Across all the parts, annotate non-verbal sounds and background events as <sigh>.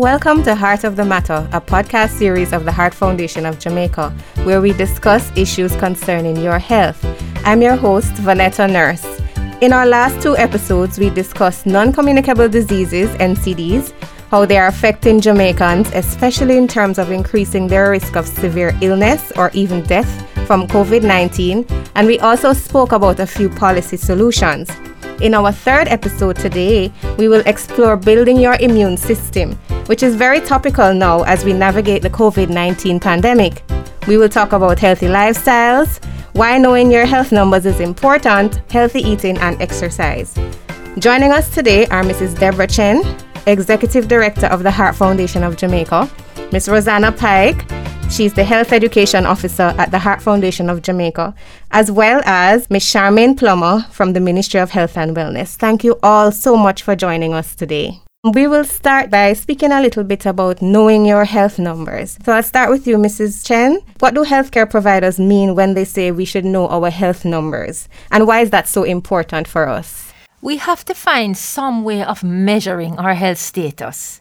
Welcome to Heart of the Matter, a podcast series of the Heart Foundation of Jamaica, where we discuss issues concerning your health. I'm your host, Vanetta Nurse. In our last two episodes, we discussed non communicable diseases, NCDs, how they are affecting Jamaicans, especially in terms of increasing their risk of severe illness or even death from COVID 19, and we also spoke about a few policy solutions. In our third episode today, we will explore building your immune system, which is very topical now as we navigate the COVID 19 pandemic. We will talk about healthy lifestyles, why knowing your health numbers is important, healthy eating, and exercise. Joining us today are Mrs. Deborah Chen, Executive Director of the Heart Foundation of Jamaica, Ms. Rosanna Pike, She's the Health Education Officer at the Heart Foundation of Jamaica, as well as Ms. Charmaine Plummer from the Ministry of Health and Wellness. Thank you all so much for joining us today. We will start by speaking a little bit about knowing your health numbers. So I'll start with you, Mrs. Chen. What do healthcare providers mean when they say we should know our health numbers? And why is that so important for us? We have to find some way of measuring our health status.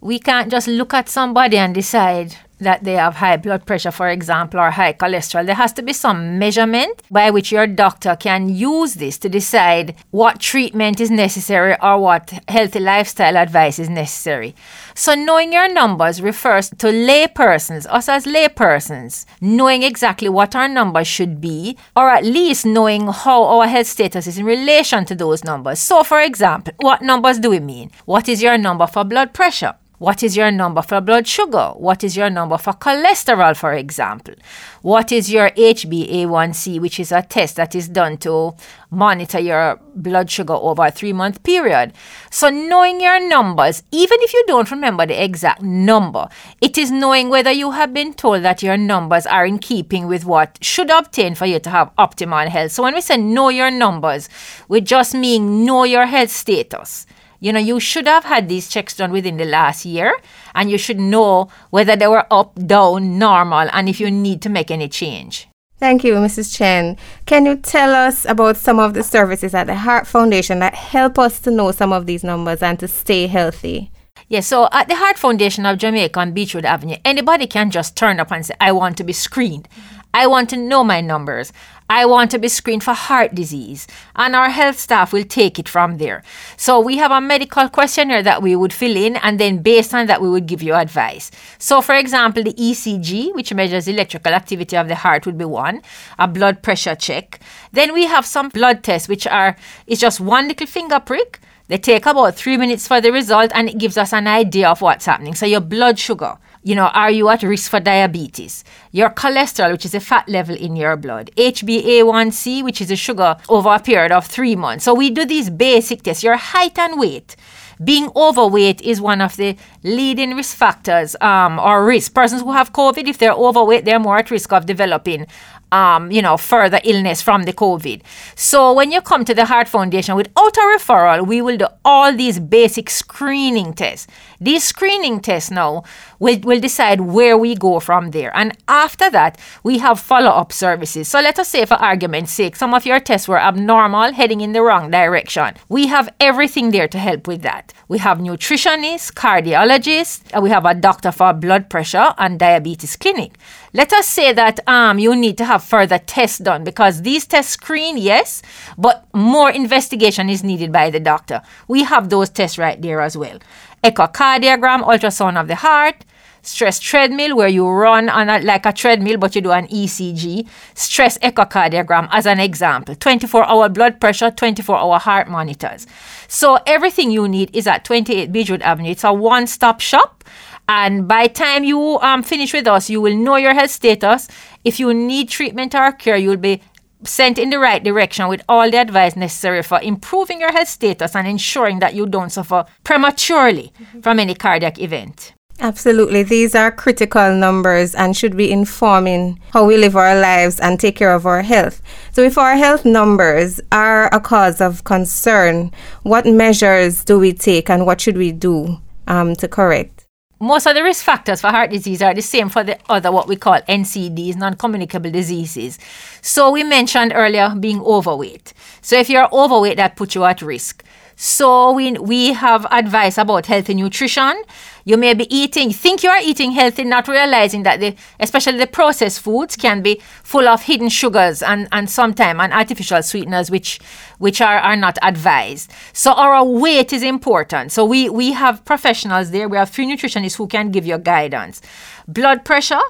We can't just look at somebody and decide that they have high blood pressure, for example, or high cholesterol, there has to be some measurement by which your doctor can use this to decide what treatment is necessary or what healthy lifestyle advice is necessary. So, knowing your numbers refers to laypersons, us as laypersons, knowing exactly what our numbers should be, or at least knowing how our health status is in relation to those numbers. So, for example, what numbers do we mean? What is your number for blood pressure? What is your number for blood sugar? What is your number for cholesterol, for example? What is your HbA1c, which is a test that is done to monitor your blood sugar over a three month period? So, knowing your numbers, even if you don't remember the exact number, it is knowing whether you have been told that your numbers are in keeping with what should obtain for you to have optimal health. So, when we say know your numbers, we just mean know your health status. You know, you should have had these checks done within the last year, and you should know whether they were up, down, normal, and if you need to make any change. Thank you, Mrs. Chen. Can you tell us about some of the services at the Heart Foundation that help us to know some of these numbers and to stay healthy? Yes, so at the Heart Foundation of Jamaica on Beechwood Avenue, anybody can just turn up and say, I want to be screened. I want to know my numbers. I want to be screened for heart disease, and our health staff will take it from there. So, we have a medical questionnaire that we would fill in, and then based on that, we would give you advice. So, for example, the ECG, which measures electrical activity of the heart, would be one, a blood pressure check. Then we have some blood tests, which are, it's just one little finger prick. They take about three minutes for the result, and it gives us an idea of what's happening. So, your blood sugar you know, are you at risk for diabetes? Your cholesterol, which is a fat level in your blood, HbA1c, which is a sugar over a period of three months. So we do these basic tests, your height and weight. Being overweight is one of the leading risk factors um, or risk. Persons who have COVID, if they're overweight, they're more at risk of developing um, you know, further illness from the COVID. So when you come to the Heart Foundation without a referral, we will do all these basic screening tests. These screening tests now will, will decide where we go from there. And after that, we have follow-up services. So let us say, for argument's sake, some of your tests were abnormal, heading in the wrong direction. We have everything there to help with that. We have nutritionists, cardiologists, we have a doctor for blood pressure and diabetes clinic. Let us say that um, you need to have further tests done because these tests screen, yes, but more investigation is needed by the doctor. We have those tests right there as well. Echocardiogram, ultrasound of the heart, stress treadmill where you run on a, like a treadmill but you do an ECG, stress echocardiogram as an example, 24 hour blood pressure, 24 hour heart monitors. So everything you need is at 28 Beechwood Avenue. It's a one stop shop and by time you um, finish with us, you will know your health status. If you need treatment or care, you'll be sent in the right direction with all the advice necessary for improving your health status and ensuring that you don't suffer prematurely mm-hmm. from any cardiac event. Absolutely. These are critical numbers and should be informing how we live our lives and take care of our health. So, if our health numbers are a cause of concern, what measures do we take and what should we do um, to correct? Most of the risk factors for heart disease are the same for the other what we call NCDs, non-communicable diseases. So we mentioned earlier being overweight. So if you're overweight, that puts you at risk. So we we have advice about healthy nutrition. You may be eating, think you are eating healthy, not realizing that the, especially the processed foods can be full of hidden sugars and, and sometimes and artificial sweeteners, which which are, are not advised. So our weight is important. So we, we have professionals there. We have three nutritionists who can give you guidance. Blood pressure,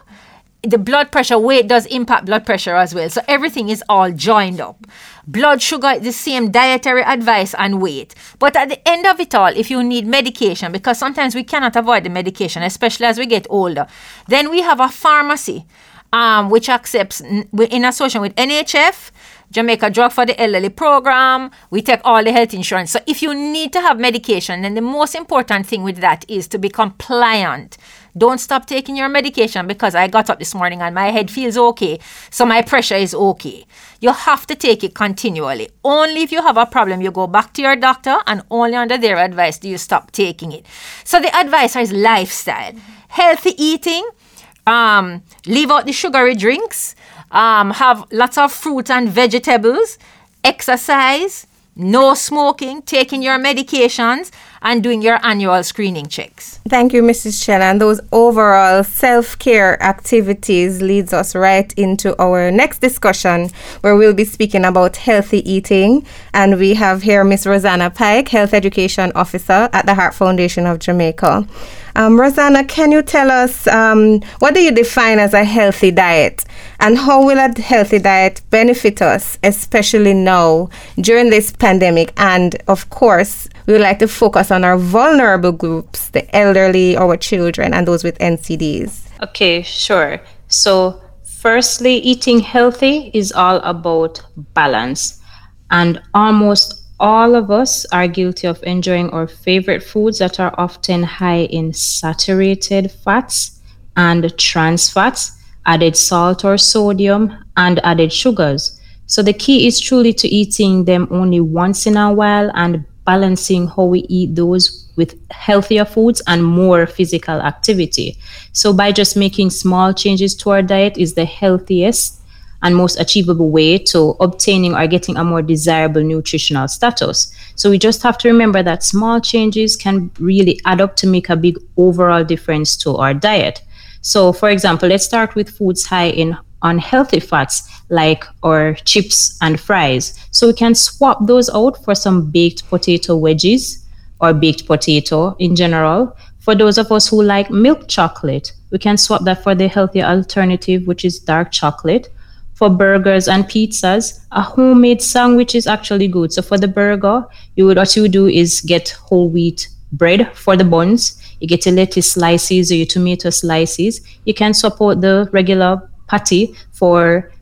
the blood pressure weight does impact blood pressure as well. So everything is all joined up. Blood sugar, the same dietary advice and weight. But at the end of it all, if you need medication, because sometimes we cannot avoid the medication, especially as we get older, then we have a pharmacy um, which accepts in association with NHF Jamaica Drug for the Elderly program. We take all the health insurance. So if you need to have medication, then the most important thing with that is to be compliant. Don't stop taking your medication because I got up this morning and my head feels okay, so my pressure is okay. You have to take it continually. Only if you have a problem, you go back to your doctor, and only under their advice do you stop taking it. So the advice is lifestyle, healthy eating, um, leave out the sugary drinks um, have lots of fruit and vegetables, exercise, no smoking, taking your medications, and doing your annual screening checks. Thank you, Mrs. Chen. And those overall self care activities leads us right into our next discussion where we'll be speaking about healthy eating. And we have here Miss Rosanna Pike, Health Education Officer at the Heart Foundation of Jamaica. Um, Rosanna, can you tell us um, what do you define as a healthy diet? And how will a healthy diet benefit us, especially now during this pandemic? And of course, we would like to focus on our vulnerable groups, the elderly, our children, and those with NCDs. Okay, sure. So, firstly, eating healthy is all about balance. And almost all of us are guilty of enjoying our favorite foods that are often high in saturated fats and trans fats, added salt or sodium, and added sugars. So the key is truly to eating them only once in a while and balancing how we eat those with healthier foods and more physical activity. So by just making small changes to our diet is the healthiest and most achievable way to obtaining or getting a more desirable nutritional status. So we just have to remember that small changes can really add up to make a big overall difference to our diet. So for example, let's start with foods high in unhealthy fats like our chips and fries. So we can swap those out for some baked potato wedges or baked potato in general. For those of us who like milk chocolate, we can swap that for the healthier alternative, which is dark chocolate for burgers and pizzas, a homemade sandwich is actually good. So for the burger, you would what you do is get whole wheat bread for the buns. You get your lettuce slices or your tomato slices. You can support the regular patty for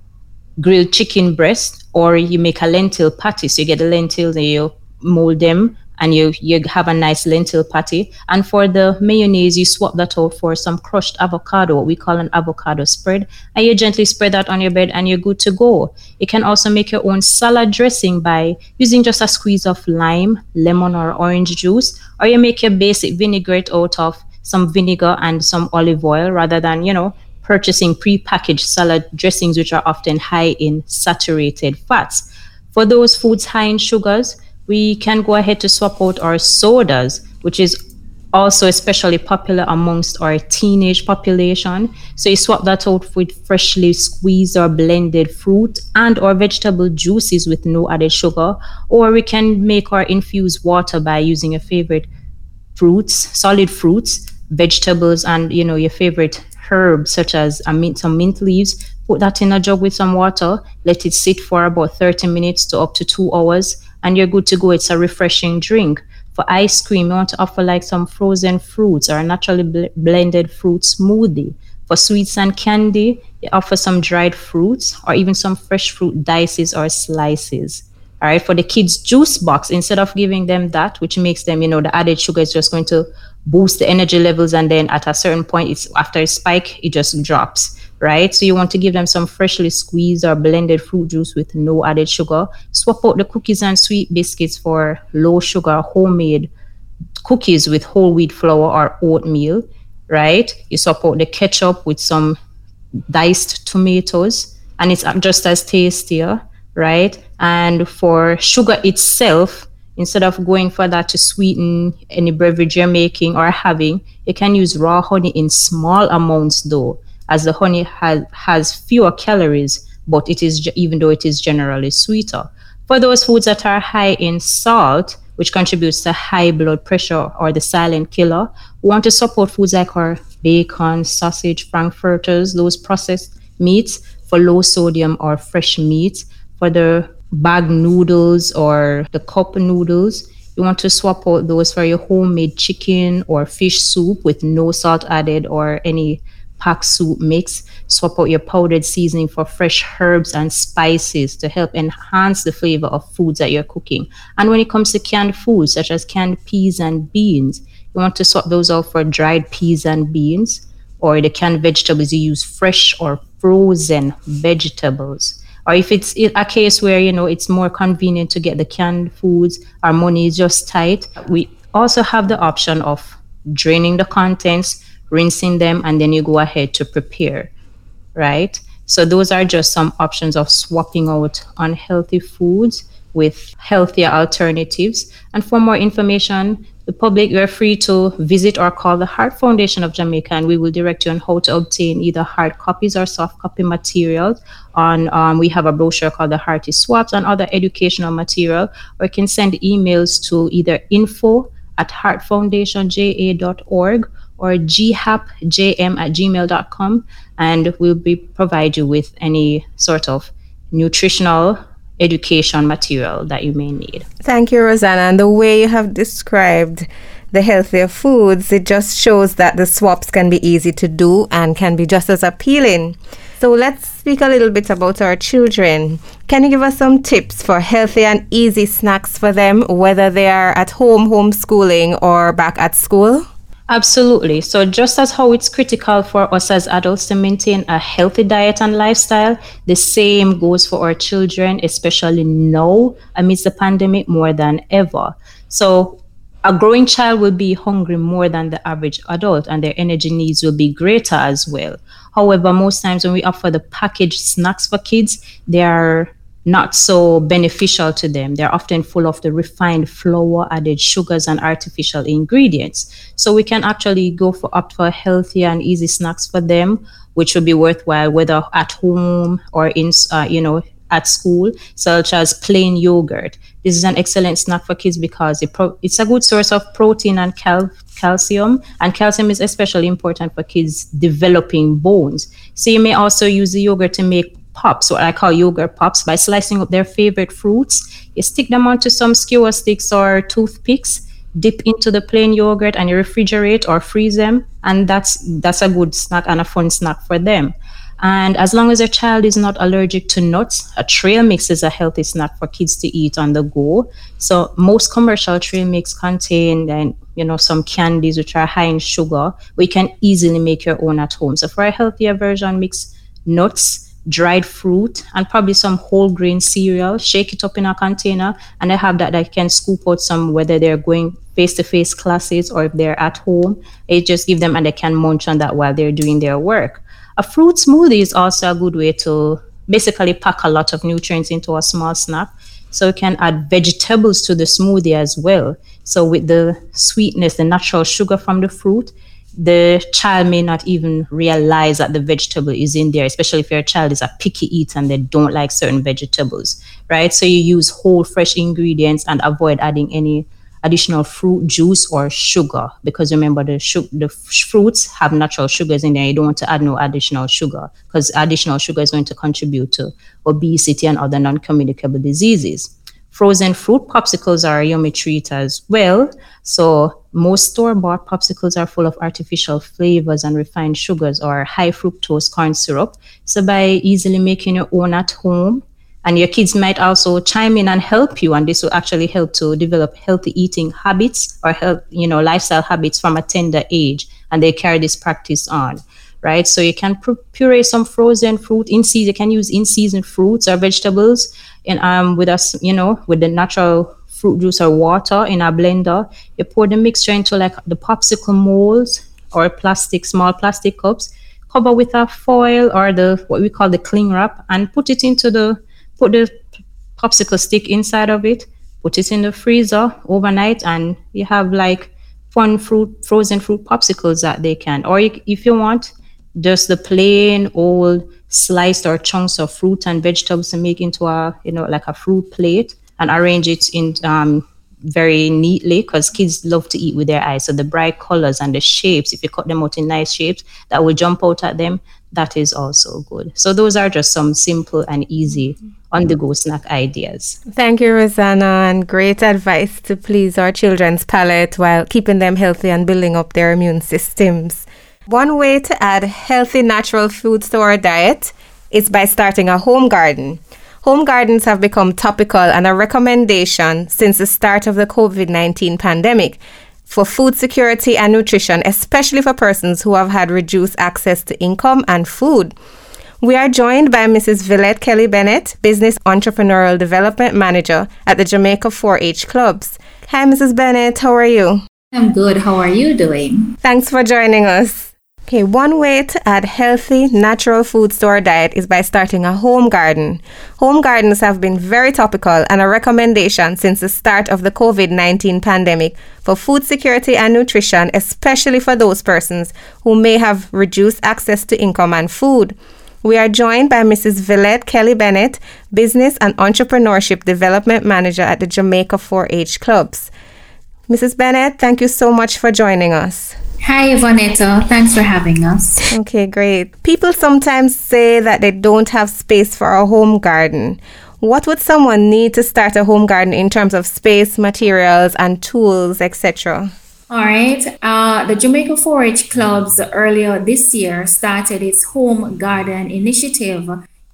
grilled chicken breast, or you make a lentil patty. So you get the lentils and you mold them and you you have a nice lentil patty. And for the mayonnaise, you swap that out for some crushed avocado, what we call an avocado spread, and you gently spread that on your bread, and you're good to go. You can also make your own salad dressing by using just a squeeze of lime, lemon, or orange juice, or you make your basic vinaigrette out of some vinegar and some olive oil rather than you know purchasing pre-packaged salad dressings which are often high in saturated fats. For those foods high in sugars, we can go ahead to swap out our sodas, which is also especially popular amongst our teenage population. So you swap that out with freshly squeezed or blended fruit and or vegetable juices with no added sugar. Or we can make our infused water by using your favorite fruits, solid fruits, vegetables, and you know your favorite herbs such as mint, some mint leaves. Put that in a jug with some water. Let it sit for about 30 minutes to up to two hours and you're good to go. It's a refreshing drink. For ice cream, you want to offer like some frozen fruits or a naturally bl- blended fruit smoothie. For sweets and candy, you offer some dried fruits or even some fresh fruit dices or slices. All right, for the kids' juice box, instead of giving them that, which makes them, you know, the added sugar is just going to boost the energy levels, and then at a certain point, it's after a spike, it just drops right? So you want to give them some freshly squeezed or blended fruit juice with no added sugar. Swap out the cookies and sweet biscuits for low sugar homemade cookies with whole wheat flour or oatmeal, right? You swap out the ketchup with some diced tomatoes and it's just as tastier, right? And for sugar itself, instead of going for that to sweeten any beverage you're making or having, you can use raw honey in small amounts though, as the honey has, has fewer calories, but it is even though it is generally sweeter. For those foods that are high in salt, which contributes to high blood pressure or the silent killer, we want to support foods like our bacon, sausage, frankfurters, those processed meats for low sodium or fresh meats. For the bag noodles or the cup noodles. You want to swap out those for your homemade chicken or fish soup with no salt added or any pack soup mix. Swap out your powdered seasoning for fresh herbs and spices to help enhance the flavor of foods that you're cooking. And when it comes to canned foods, such as canned peas and beans, you want to swap those out for dried peas and beans. Or the canned vegetables, you use fresh or frozen vegetables or if it's a case where you know it's more convenient to get the canned foods our money is just tight. We also have the option of draining the contents rinsing them and then you go ahead to prepare right? So those are just some options of swapping out unhealthy foods with healthier alternatives and for more information the public, you are free to visit or call the Heart Foundation of Jamaica, and we will direct you on how to obtain either hard copies or soft copy materials. On um, we have a brochure called the Hearty Swaps and other educational material, or you can send emails to either info at heartfoundationja.org or ghapjm at gmail.com, and we'll be provide you with any sort of nutritional education material that you may need. Thank you, Rosanna. And the way you have described the healthier foods, it just shows that the swaps can be easy to do and can be just as appealing. So let's speak a little bit about our children. Can you give us some tips for healthy and easy snacks for them, whether they are at home, homeschooling, or back at school? Absolutely. So, just as how it's critical for us as adults to maintain a healthy diet and lifestyle, the same goes for our children, especially now amidst the pandemic more than ever. So, a growing child will be hungry more than the average adult, and their energy needs will be greater as well. However, most times when we offer the packaged snacks for kids, they are not so beneficial to them. They're often full of the refined flour, added sugars, and artificial ingredients. So we can actually go for opt for healthier and easy snacks for them, which would be worthwhile whether at home or in, uh, you know, at school, such as plain yogurt. This is an excellent snack for kids because it pro- it's a good source of protein and cal- calcium, and calcium is especially important for kids developing bones. So you may also use the yogurt to make pops, what I call yogurt pops, by slicing up their favorite fruits. You stick them onto some skewer sticks or toothpicks, dip into the plain yogurt, and you refrigerate or freeze them. And that's that's a good snack and a fun snack for them. And as long as your child is not allergic to nuts, a trail mix is a healthy snack for kids to eat on the go. So most commercial trail mix contain and you know some candies which are high in sugar. We can easily make your own at home. So for a healthier version, mix nuts, dried fruit and probably some whole grain cereal, shake it up in a container, and I have that I can scoop out some whether they're going face to face classes or if they're at home. I just give them and they can munch on that while they're doing their work. A fruit smoothie is also a good way to basically pack a lot of nutrients into a small snack. So you can add vegetables to the smoothie as well. So with the sweetness, the natural sugar from the fruit, the child may not even realize that the vegetable is in there, especially if your child is a picky eater and they don't like certain vegetables, right? So you use whole fresh ingredients and avoid adding any additional fruit juice or sugar because remember the the f- fruits have natural sugars in there. You don't want to add no additional sugar because additional sugar is going to contribute to obesity and other non-communicable diseases. Frozen fruit popsicles are a yummy treat as well. So most store-bought popsicles are full of artificial flavors and refined sugars or high fructose corn syrup. So by easily making your own at home, and your kids might also chime in and help you, and this will actually help to develop healthy eating habits or health, you know, lifestyle habits from a tender age, and they carry this practice on right? So you can puree some frozen fruit in season. You can use in season fruits or vegetables and um, with us, you know, with the natural fruit juice or water in a blender. You pour the mixture into like the popsicle molds or plastic, small plastic cups. Cover with a foil or the what we call the cling wrap, and put it into the put the popsicle stick inside of it. put it in the freezer overnight, and you have like fun fruit, frozen fruit popsicles that they can. Or if you want, just the plain old sliced or chunks of fruit and vegetables to make into a, you know, like a fruit plate and arrange it in um, very neatly because kids love to eat with their eyes. So the bright colors and the shapes, if you cut them out in nice shapes that will jump out at them, that is also good. So those are just some simple and easy on the go snack ideas. Thank you, Rosanna, and great advice to please our children's palate while keeping them healthy and building up their immune systems. One way to add healthy natural foods to our diet is by starting a home garden. Home gardens have become topical and a recommendation since the start of the COVID 19 pandemic for food security and nutrition, especially for persons who have had reduced access to income and food. We are joined by Mrs. Villette Kelly Bennett, Business Entrepreneurial Development Manager at the Jamaica 4 H Clubs. Hi, Mrs. Bennett, how are you? I'm good. How are you doing? Thanks for joining us. Okay, one way to add healthy, natural food to our diet is by starting a home garden. Home gardens have been very topical and a recommendation since the start of the COVID 19 pandemic for food security and nutrition, especially for those persons who may have reduced access to income and food. We are joined by Mrs. Villette Kelly Bennett, Business and Entrepreneurship Development Manager at the Jamaica 4 H Clubs. Mrs. Bennett, thank you so much for joining us. Hi, Vanetta. Thanks for having us. Okay, great. People sometimes say that they don't have space for a home garden. What would someone need to start a home garden in terms of space, materials, and tools, etc.? All right. Uh, the Jamaica 4 H Clubs earlier this year started its home garden initiative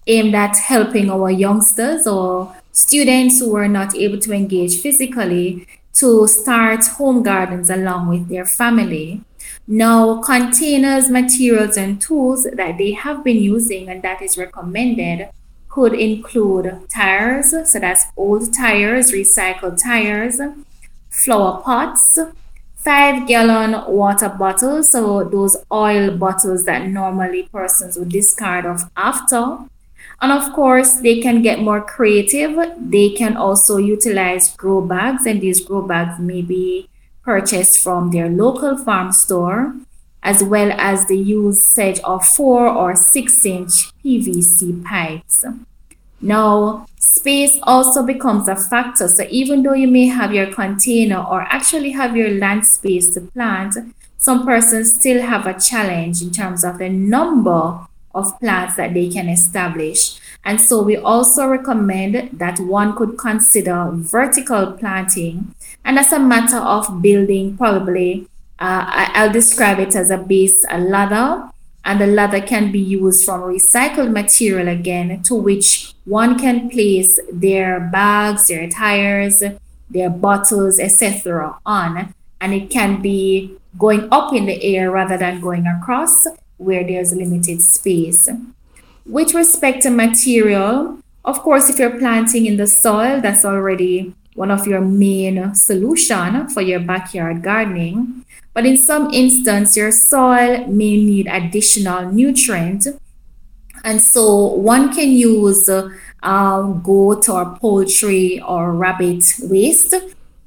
aimed at helping our youngsters or students who were not able to engage physically to start home gardens along with their family. Now, containers, materials, and tools that they have been using and that is recommended could include tires, so that's old tires, recycled tires, flower pots, five gallon water bottles, so those oil bottles that normally persons would discard of after. And of course, they can get more creative. They can also utilize grow bags, and these grow bags may be purchased from their local farm store, as well as the usage of four or six inch PVC pipes. Now, space also becomes a factor. So, even though you may have your container or actually have your land space to plant, some persons still have a challenge in terms of the number of plants that they can establish. And so we also recommend that one could consider vertical planting. And that's a matter of building probably, uh, I'll describe it as a base, a ladder. And the ladder can be used from recycled material again, to which one can place their bags, their tires, their bottles, etc. on. And it can be going up in the air rather than going across where there's limited space. With respect to material, of course, if you're planting in the soil, that's already one of your main solution for your backyard gardening. But in some instance, your soil may need additional nutrient. And so one can use uh, goat or poultry or rabbit waste,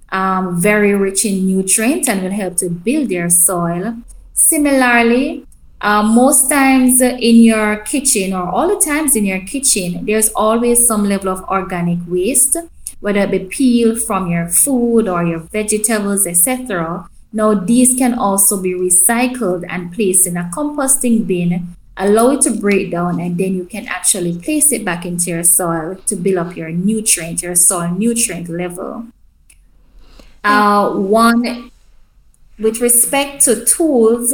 um, very rich in nutrient and will help to build your soil. Similarly, uh, most times in your kitchen or all the times in your kitchen, there's always some level of organic waste, whether it be peel from your food or your vegetables, etc. Now, these can also be recycled and placed in a composting bin, allow it to break down, and then you can actually place it back into your soil to build up your nutrient, your soil nutrient level. Uh, one, with respect to tools,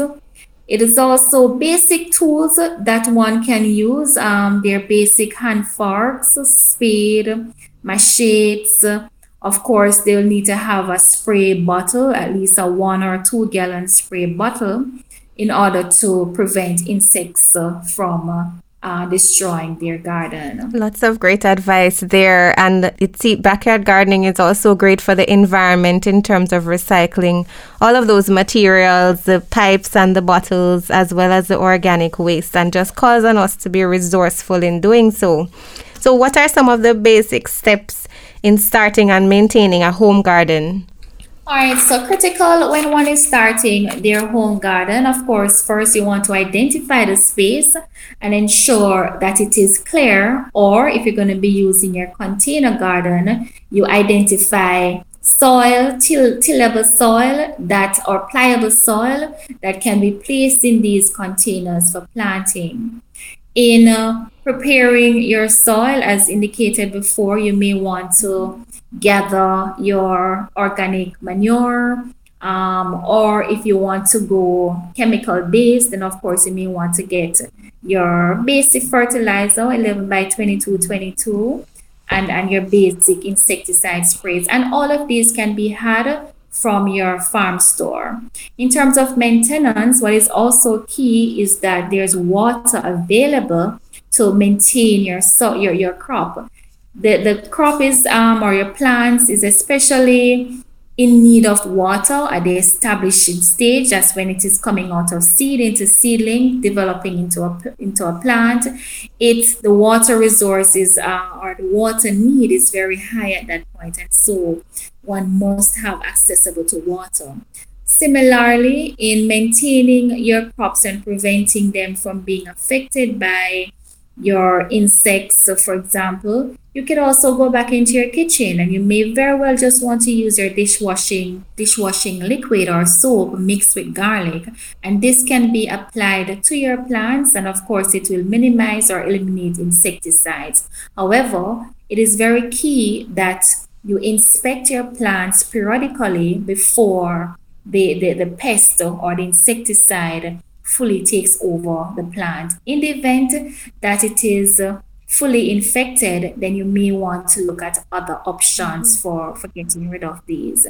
it is also basic tools that one can use. Um, basic hand forks, spade, machetes. Of course, they'll need to have a spray bottle, at least a one or two gallon spray bottle, in order to prevent insects uh, from uh, uh, destroying their garden. Lots of great advice there. And it's see, backyard gardening is also great for the environment in terms of recycling all of those materials, the pipes and the bottles, as well as the organic waste, and just causing us to be resourceful in doing so. So, what are some of the basic steps in starting and maintaining a home garden? All right, so critical when one is starting their home garden. Of course, first you want to identify the space and ensure that it is clear. Or if you're going to be using your container garden, you identify soil, till, tillable soil that or pliable soil that can be placed in these containers for planting. In uh, preparing your soil, as indicated before, you may want to gather your organic manure. Um, or if you want to go chemical based, then of course you may want to get your basic fertilizer 11 by 22 22 and, and your basic insecticide sprays. And all of these can be had from your farm store. In terms of maintenance, what is also key is that there's water available to maintain your so your, your crop the, the crop is um, or your plants is especially in need of water at the establishing stage. That's when it is coming out of seed into seedling developing into a into a plant. It's the water resources uh, or the water need is very high at that point and so one must have accessible to water. Similarly in maintaining your crops and preventing them from being affected by your insects. So, for example, you can also go back into your kitchen and you may very well just want to use your dishwashing dishwashing liquid or soap mixed with garlic and this can be applied to your plants and of course it will minimize or eliminate insecticides however it is very key that you inspect your plants periodically before the, the, the pest or the insecticide fully takes over the plant. In the event that it is uh, fully infected, then you may want to look at other options mm-hmm. for, for getting rid of these.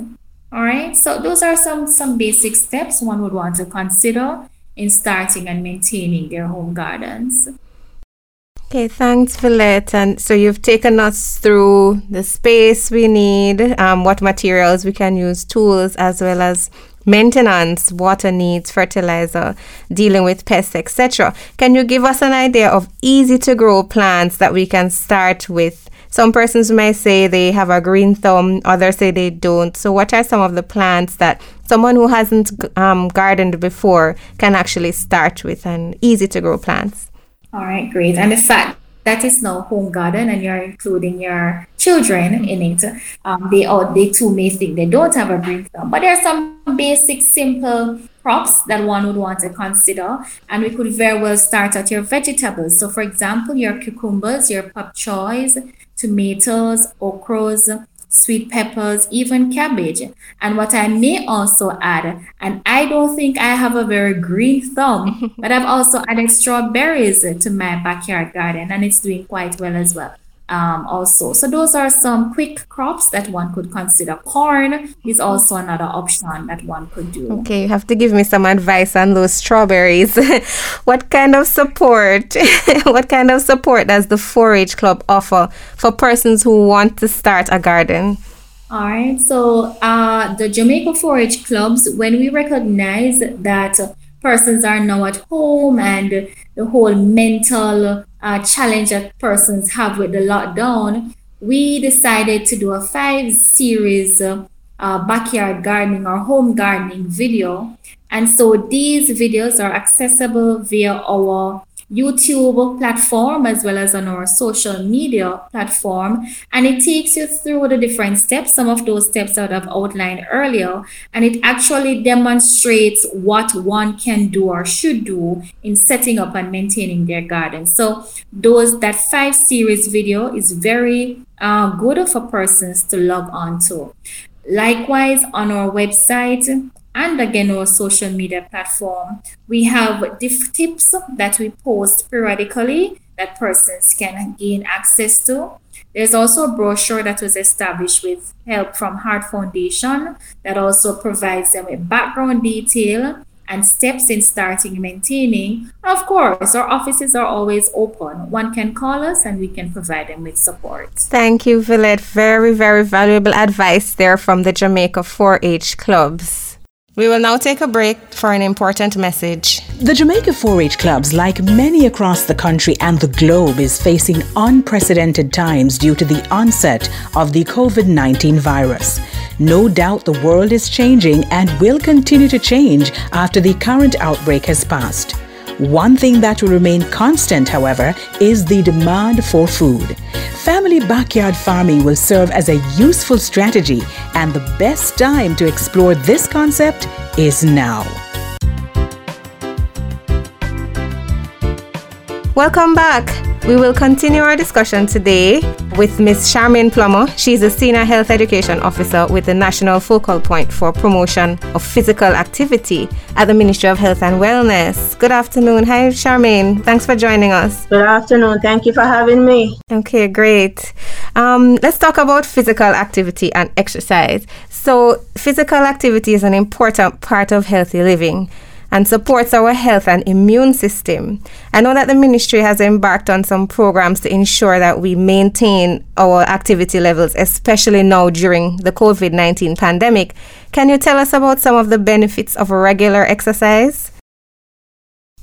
All right, so those are some, some basic steps one would want to consider in starting and maintaining their home gardens. Okay, thanks, Villette. And so you've taken us through the space we need, um, what materials we can use, tools, as well as maintenance, water needs, fertilizer, dealing with pests, etc. Can you give us an idea of easy to grow plants that we can start with? Some persons may say they have a green thumb, others say they don't. So, what are some of the plants that someone who hasn't um, gardened before can actually start with and easy to grow plants? All right, great. And the fact that is now home garden and you're including your children in it, um, they all they too may think they don't have a green thumb. But there are some basic, simple crops that one would want to consider, and we could very well start at your vegetables. So, for example, your cucumbers, your pak choys, tomatoes, okras, sweet peppers, even cabbage. And what I may also add, and I don't think I have a very green thumb, <laughs> but I've also added strawberries to my backyard garden and it's doing quite well as well um, also. So those are some quick crops that one could consider. Corn is also another option that one could do. Okay, you have to give me some advice on those strawberries. <laughs> what kind of support? <laughs> what kind of support does the 4-H club offer for persons who want to start a garden? All right. So uh, the Jamaica 4-H clubs, when we recognize that persons are now at home and the whole mental uh, challenge that persons have with the lockdown, we decided to do a five series uh, backyard gardening or home gardening video. And so these videos are accessible via our YouTube platform as well as on our social media platform. And it takes you through the different steps, some of those steps that I've outlined earlier. And it actually demonstrates what one can do or should do in setting up and maintaining their garden. So those that five series video is very uh, good for persons to log on to. Likewise, on our website, and again our social media platform. We have diff tips that we post periodically that persons can gain access to. There's also a brochure that was established with help from Heart Foundation that also provides them with background detail and steps in starting and maintaining. Of course, our offices are always open. One can call us and we can provide them with support. Thank you, Villette. Very, very valuable advice there from the Jamaica 4 H clubs. We will now take a break for an important message. The Jamaica 4 H clubs, like many across the country and the globe, is facing unprecedented times due to the onset of the COVID 19 virus. No doubt the world is changing and will continue to change after the current outbreak has passed. One thing that will remain constant, however, is the demand for food. Family backyard farming will serve as a useful strategy, and the best time to explore this concept is now. Welcome back. We will continue our discussion today with Ms. Charmaine Plummer. She's a Senior Health Education Officer with the National Focal Point for Promotion of Physical Activity at the Ministry of Health and Wellness. Good afternoon. Hi, Charmaine. Thanks for joining us. Good afternoon. Thank you for having me. Okay, great. Um, let's talk about physical activity and exercise. So, physical activity is an important part of healthy living and supports our health and immune system. I know that the ministry has embarked on some programs to ensure that we maintain our activity levels, especially now during the COVID 19 pandemic. Can you tell us about some of the benefits of regular exercise?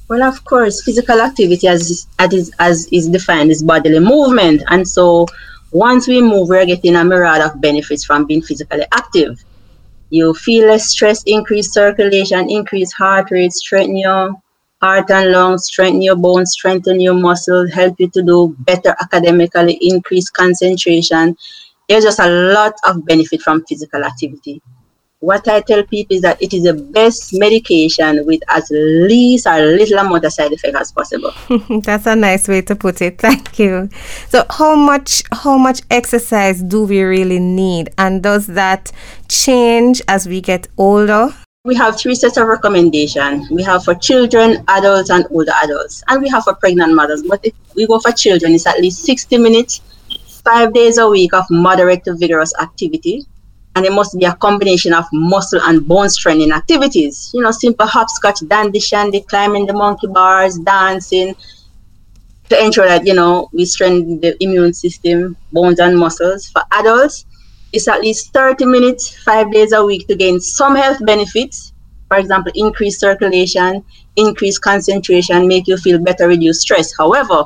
Well, of course, physical activity, as, as, as is defined, is bodily movement. And so once we move, we're getting a myriad of benefits from being physically active. You feel less stress, increase circulation, increase heart rate, strengthen your heart and lungs, strengthen your bones, strengthen your muscles, help you to do better academically, increase concentration. There's just a lot of benefit from physical activity what I tell people is that it is the best medication with as least or little amount of side effect as possible. <laughs> That's a nice way to put it. <laughs> Thank you. So how much how much exercise do we really need and does that change as we get older? We have three sets of recommendations. We have for children, adults, and older adults. And we have for pregnant mothers. But if we go for children, it's at least 60 minutes, five days a week of moderate to vigorous activity and it must be a combination of muscle and bone strengthening activities. You know, simple hopscotch, dandy shandy, climbing the monkey bars, dancing, to ensure that you know we strengthen the immune system, bones and muscles. For adults, it's at least 30 minutes, five days a week to gain some health benefits. For example, increased circulation, increase concentration, make you feel better, reduce stress. However,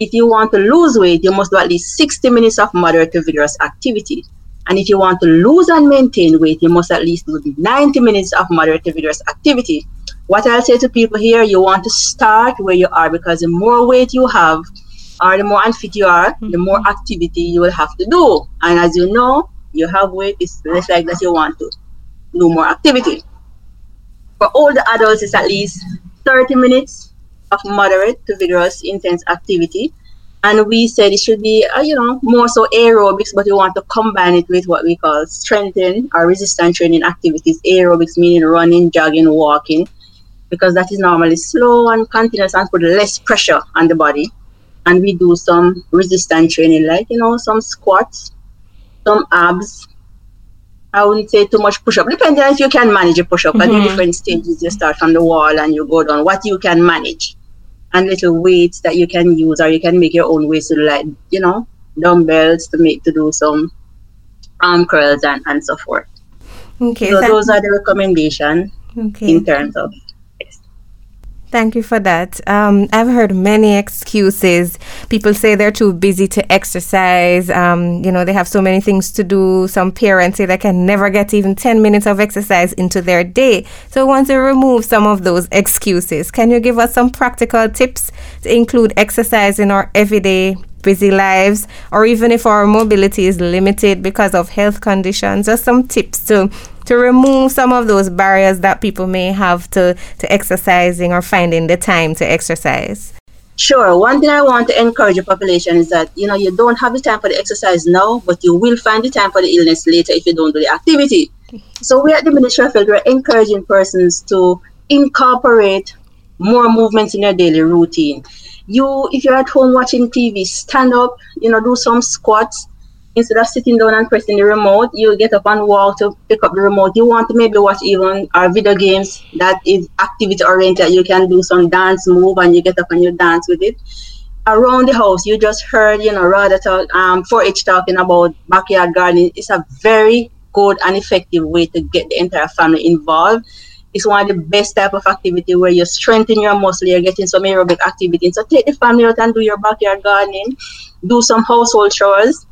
if you want to lose weight, you must do at least 60 minutes of moderate to vigorous activity. And if you want to lose and maintain weight, you must at least do 90 minutes of moderate to vigorous activity. What I'll say to people here, you want to start where you are because the more weight you have, or the more unfit you are, mm-hmm. the more activity you will have to do. And as you know, you have weight, it's less like that you want to do more activity. For older adults, it's at least 30 minutes of moderate to vigorous intense activity and we said it should be, uh, you know, more so aerobics, but we want to combine it with what we call strengthening or resistance training activities. Aerobics meaning running, jogging, walking, because that is normally slow and continuous and put less pressure on the body. And we do some resistance training, like, you know, some squats, some abs. I wouldn't say too much push up, depending on if you can manage a push up. Mm-hmm. At different stages, you start from the wall and you go down, what you can manage and little weights that you can use or you can make your own weights to like you know dumbbells to make to do some arm curls and, and so forth okay so those are the recommendations okay. in terms of Thank you for that. Um, I've heard many excuses. People say they're too busy to exercise. Um, you know, they have so many things to do. Some parents say they can never get even 10 minutes of exercise into their day. So, want to remove some of those excuses. Can you give us some practical tips to include exercise in our everyday busy lives, or even if our mobility is limited because of health conditions, just some tips to to remove some of those barriers that people may have to, to exercising or finding the time to exercise? Sure. One thing I want to encourage the population is that you know you don't have the time for the exercise now, but you will find the time for the illness later if you don't do the activity. So we at the Ministry of Health are encouraging persons to incorporate more movements in their daily routine. You, if you're at home watching TV, stand up, you know, do some squats, instead of sitting down and pressing the remote, you get up and walk to pick up the remote. You want to maybe watch even our video games that is activity oriented. You can do some dance move and you get up and you dance with it. Around the house, you just heard, you know, rather talk, um, 4-H talking about backyard gardening. It's a very good and effective way to get the entire family involved. It's one of the best type of activity where you strengthen your muscle, you're getting some aerobic activity. So take the family out and do your backyard gardening, do some household chores.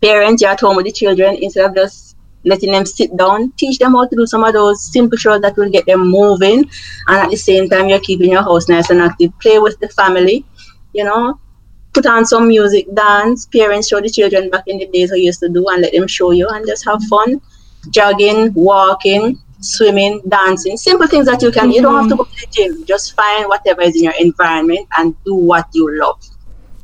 Parents, you're at home with the children instead of just letting them sit down, teach them how to do some of those simple chores that will get them moving. And at the same time, you're keeping your house nice and active. Play with the family, you know, put on some music, dance. Parents show the children back in the days we used to do and let them show you and just have fun. Jogging, walking, swimming, dancing, simple things that you can. Mm-hmm. You don't have to go to the gym. Just find whatever is in your environment and do what you love.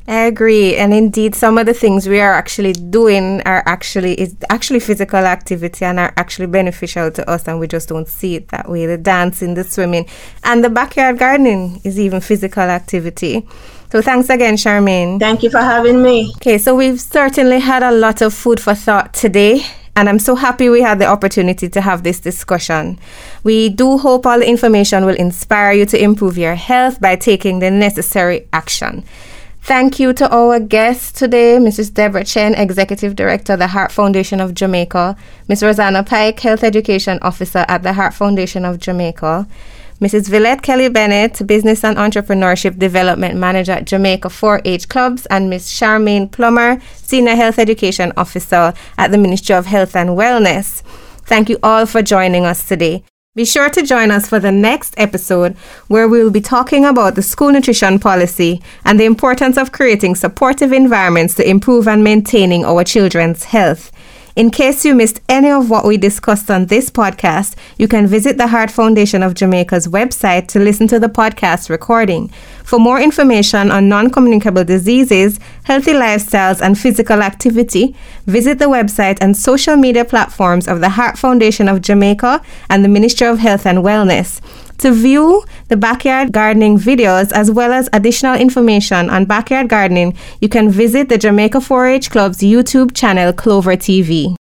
I agree, and indeed, some of the things we are actually doing are actually is actually physical activity and are actually beneficial to us, and we just don't see it that way. The dancing, the swimming, and the backyard gardening is even physical activity. So thanks again, Charmaine. Thank you for having me. Okay, so we've certainly had a lot of food for thought today. And I'm so happy we had the opportunity to have this discussion. We do hope all the information will inspire you to improve your health by taking the necessary action. Thank you to our guests today, Mrs. Deborah Chen, Executive Director, the Heart Foundation of Jamaica, Ms. Rosanna Pike, Health Education Officer at the Heart Foundation of Jamaica, Mrs. Villette Kelly Bennett, Business and Entrepreneurship Development Manager at Jamaica 4 H Clubs, and Ms. Charmaine Plummer, Senior Health Education Officer at the Ministry of Health and Wellness. Thank you all for joining us today. Be sure to join us for the next episode where we will be talking about the school nutrition policy and the importance of creating supportive environments to improve and maintaining our children's health. In case you missed any of what we discussed on this podcast, you can visit the Heart Foundation of Jamaica's website to listen to the podcast recording. For more information on non communicable diseases, healthy lifestyles, and physical activity, visit the website and social media platforms of the Heart Foundation of Jamaica and the Ministry of Health and Wellness. To view the backyard gardening videos as well as additional information on backyard gardening, you can visit the Jamaica 4 H Club's YouTube channel, Clover TV.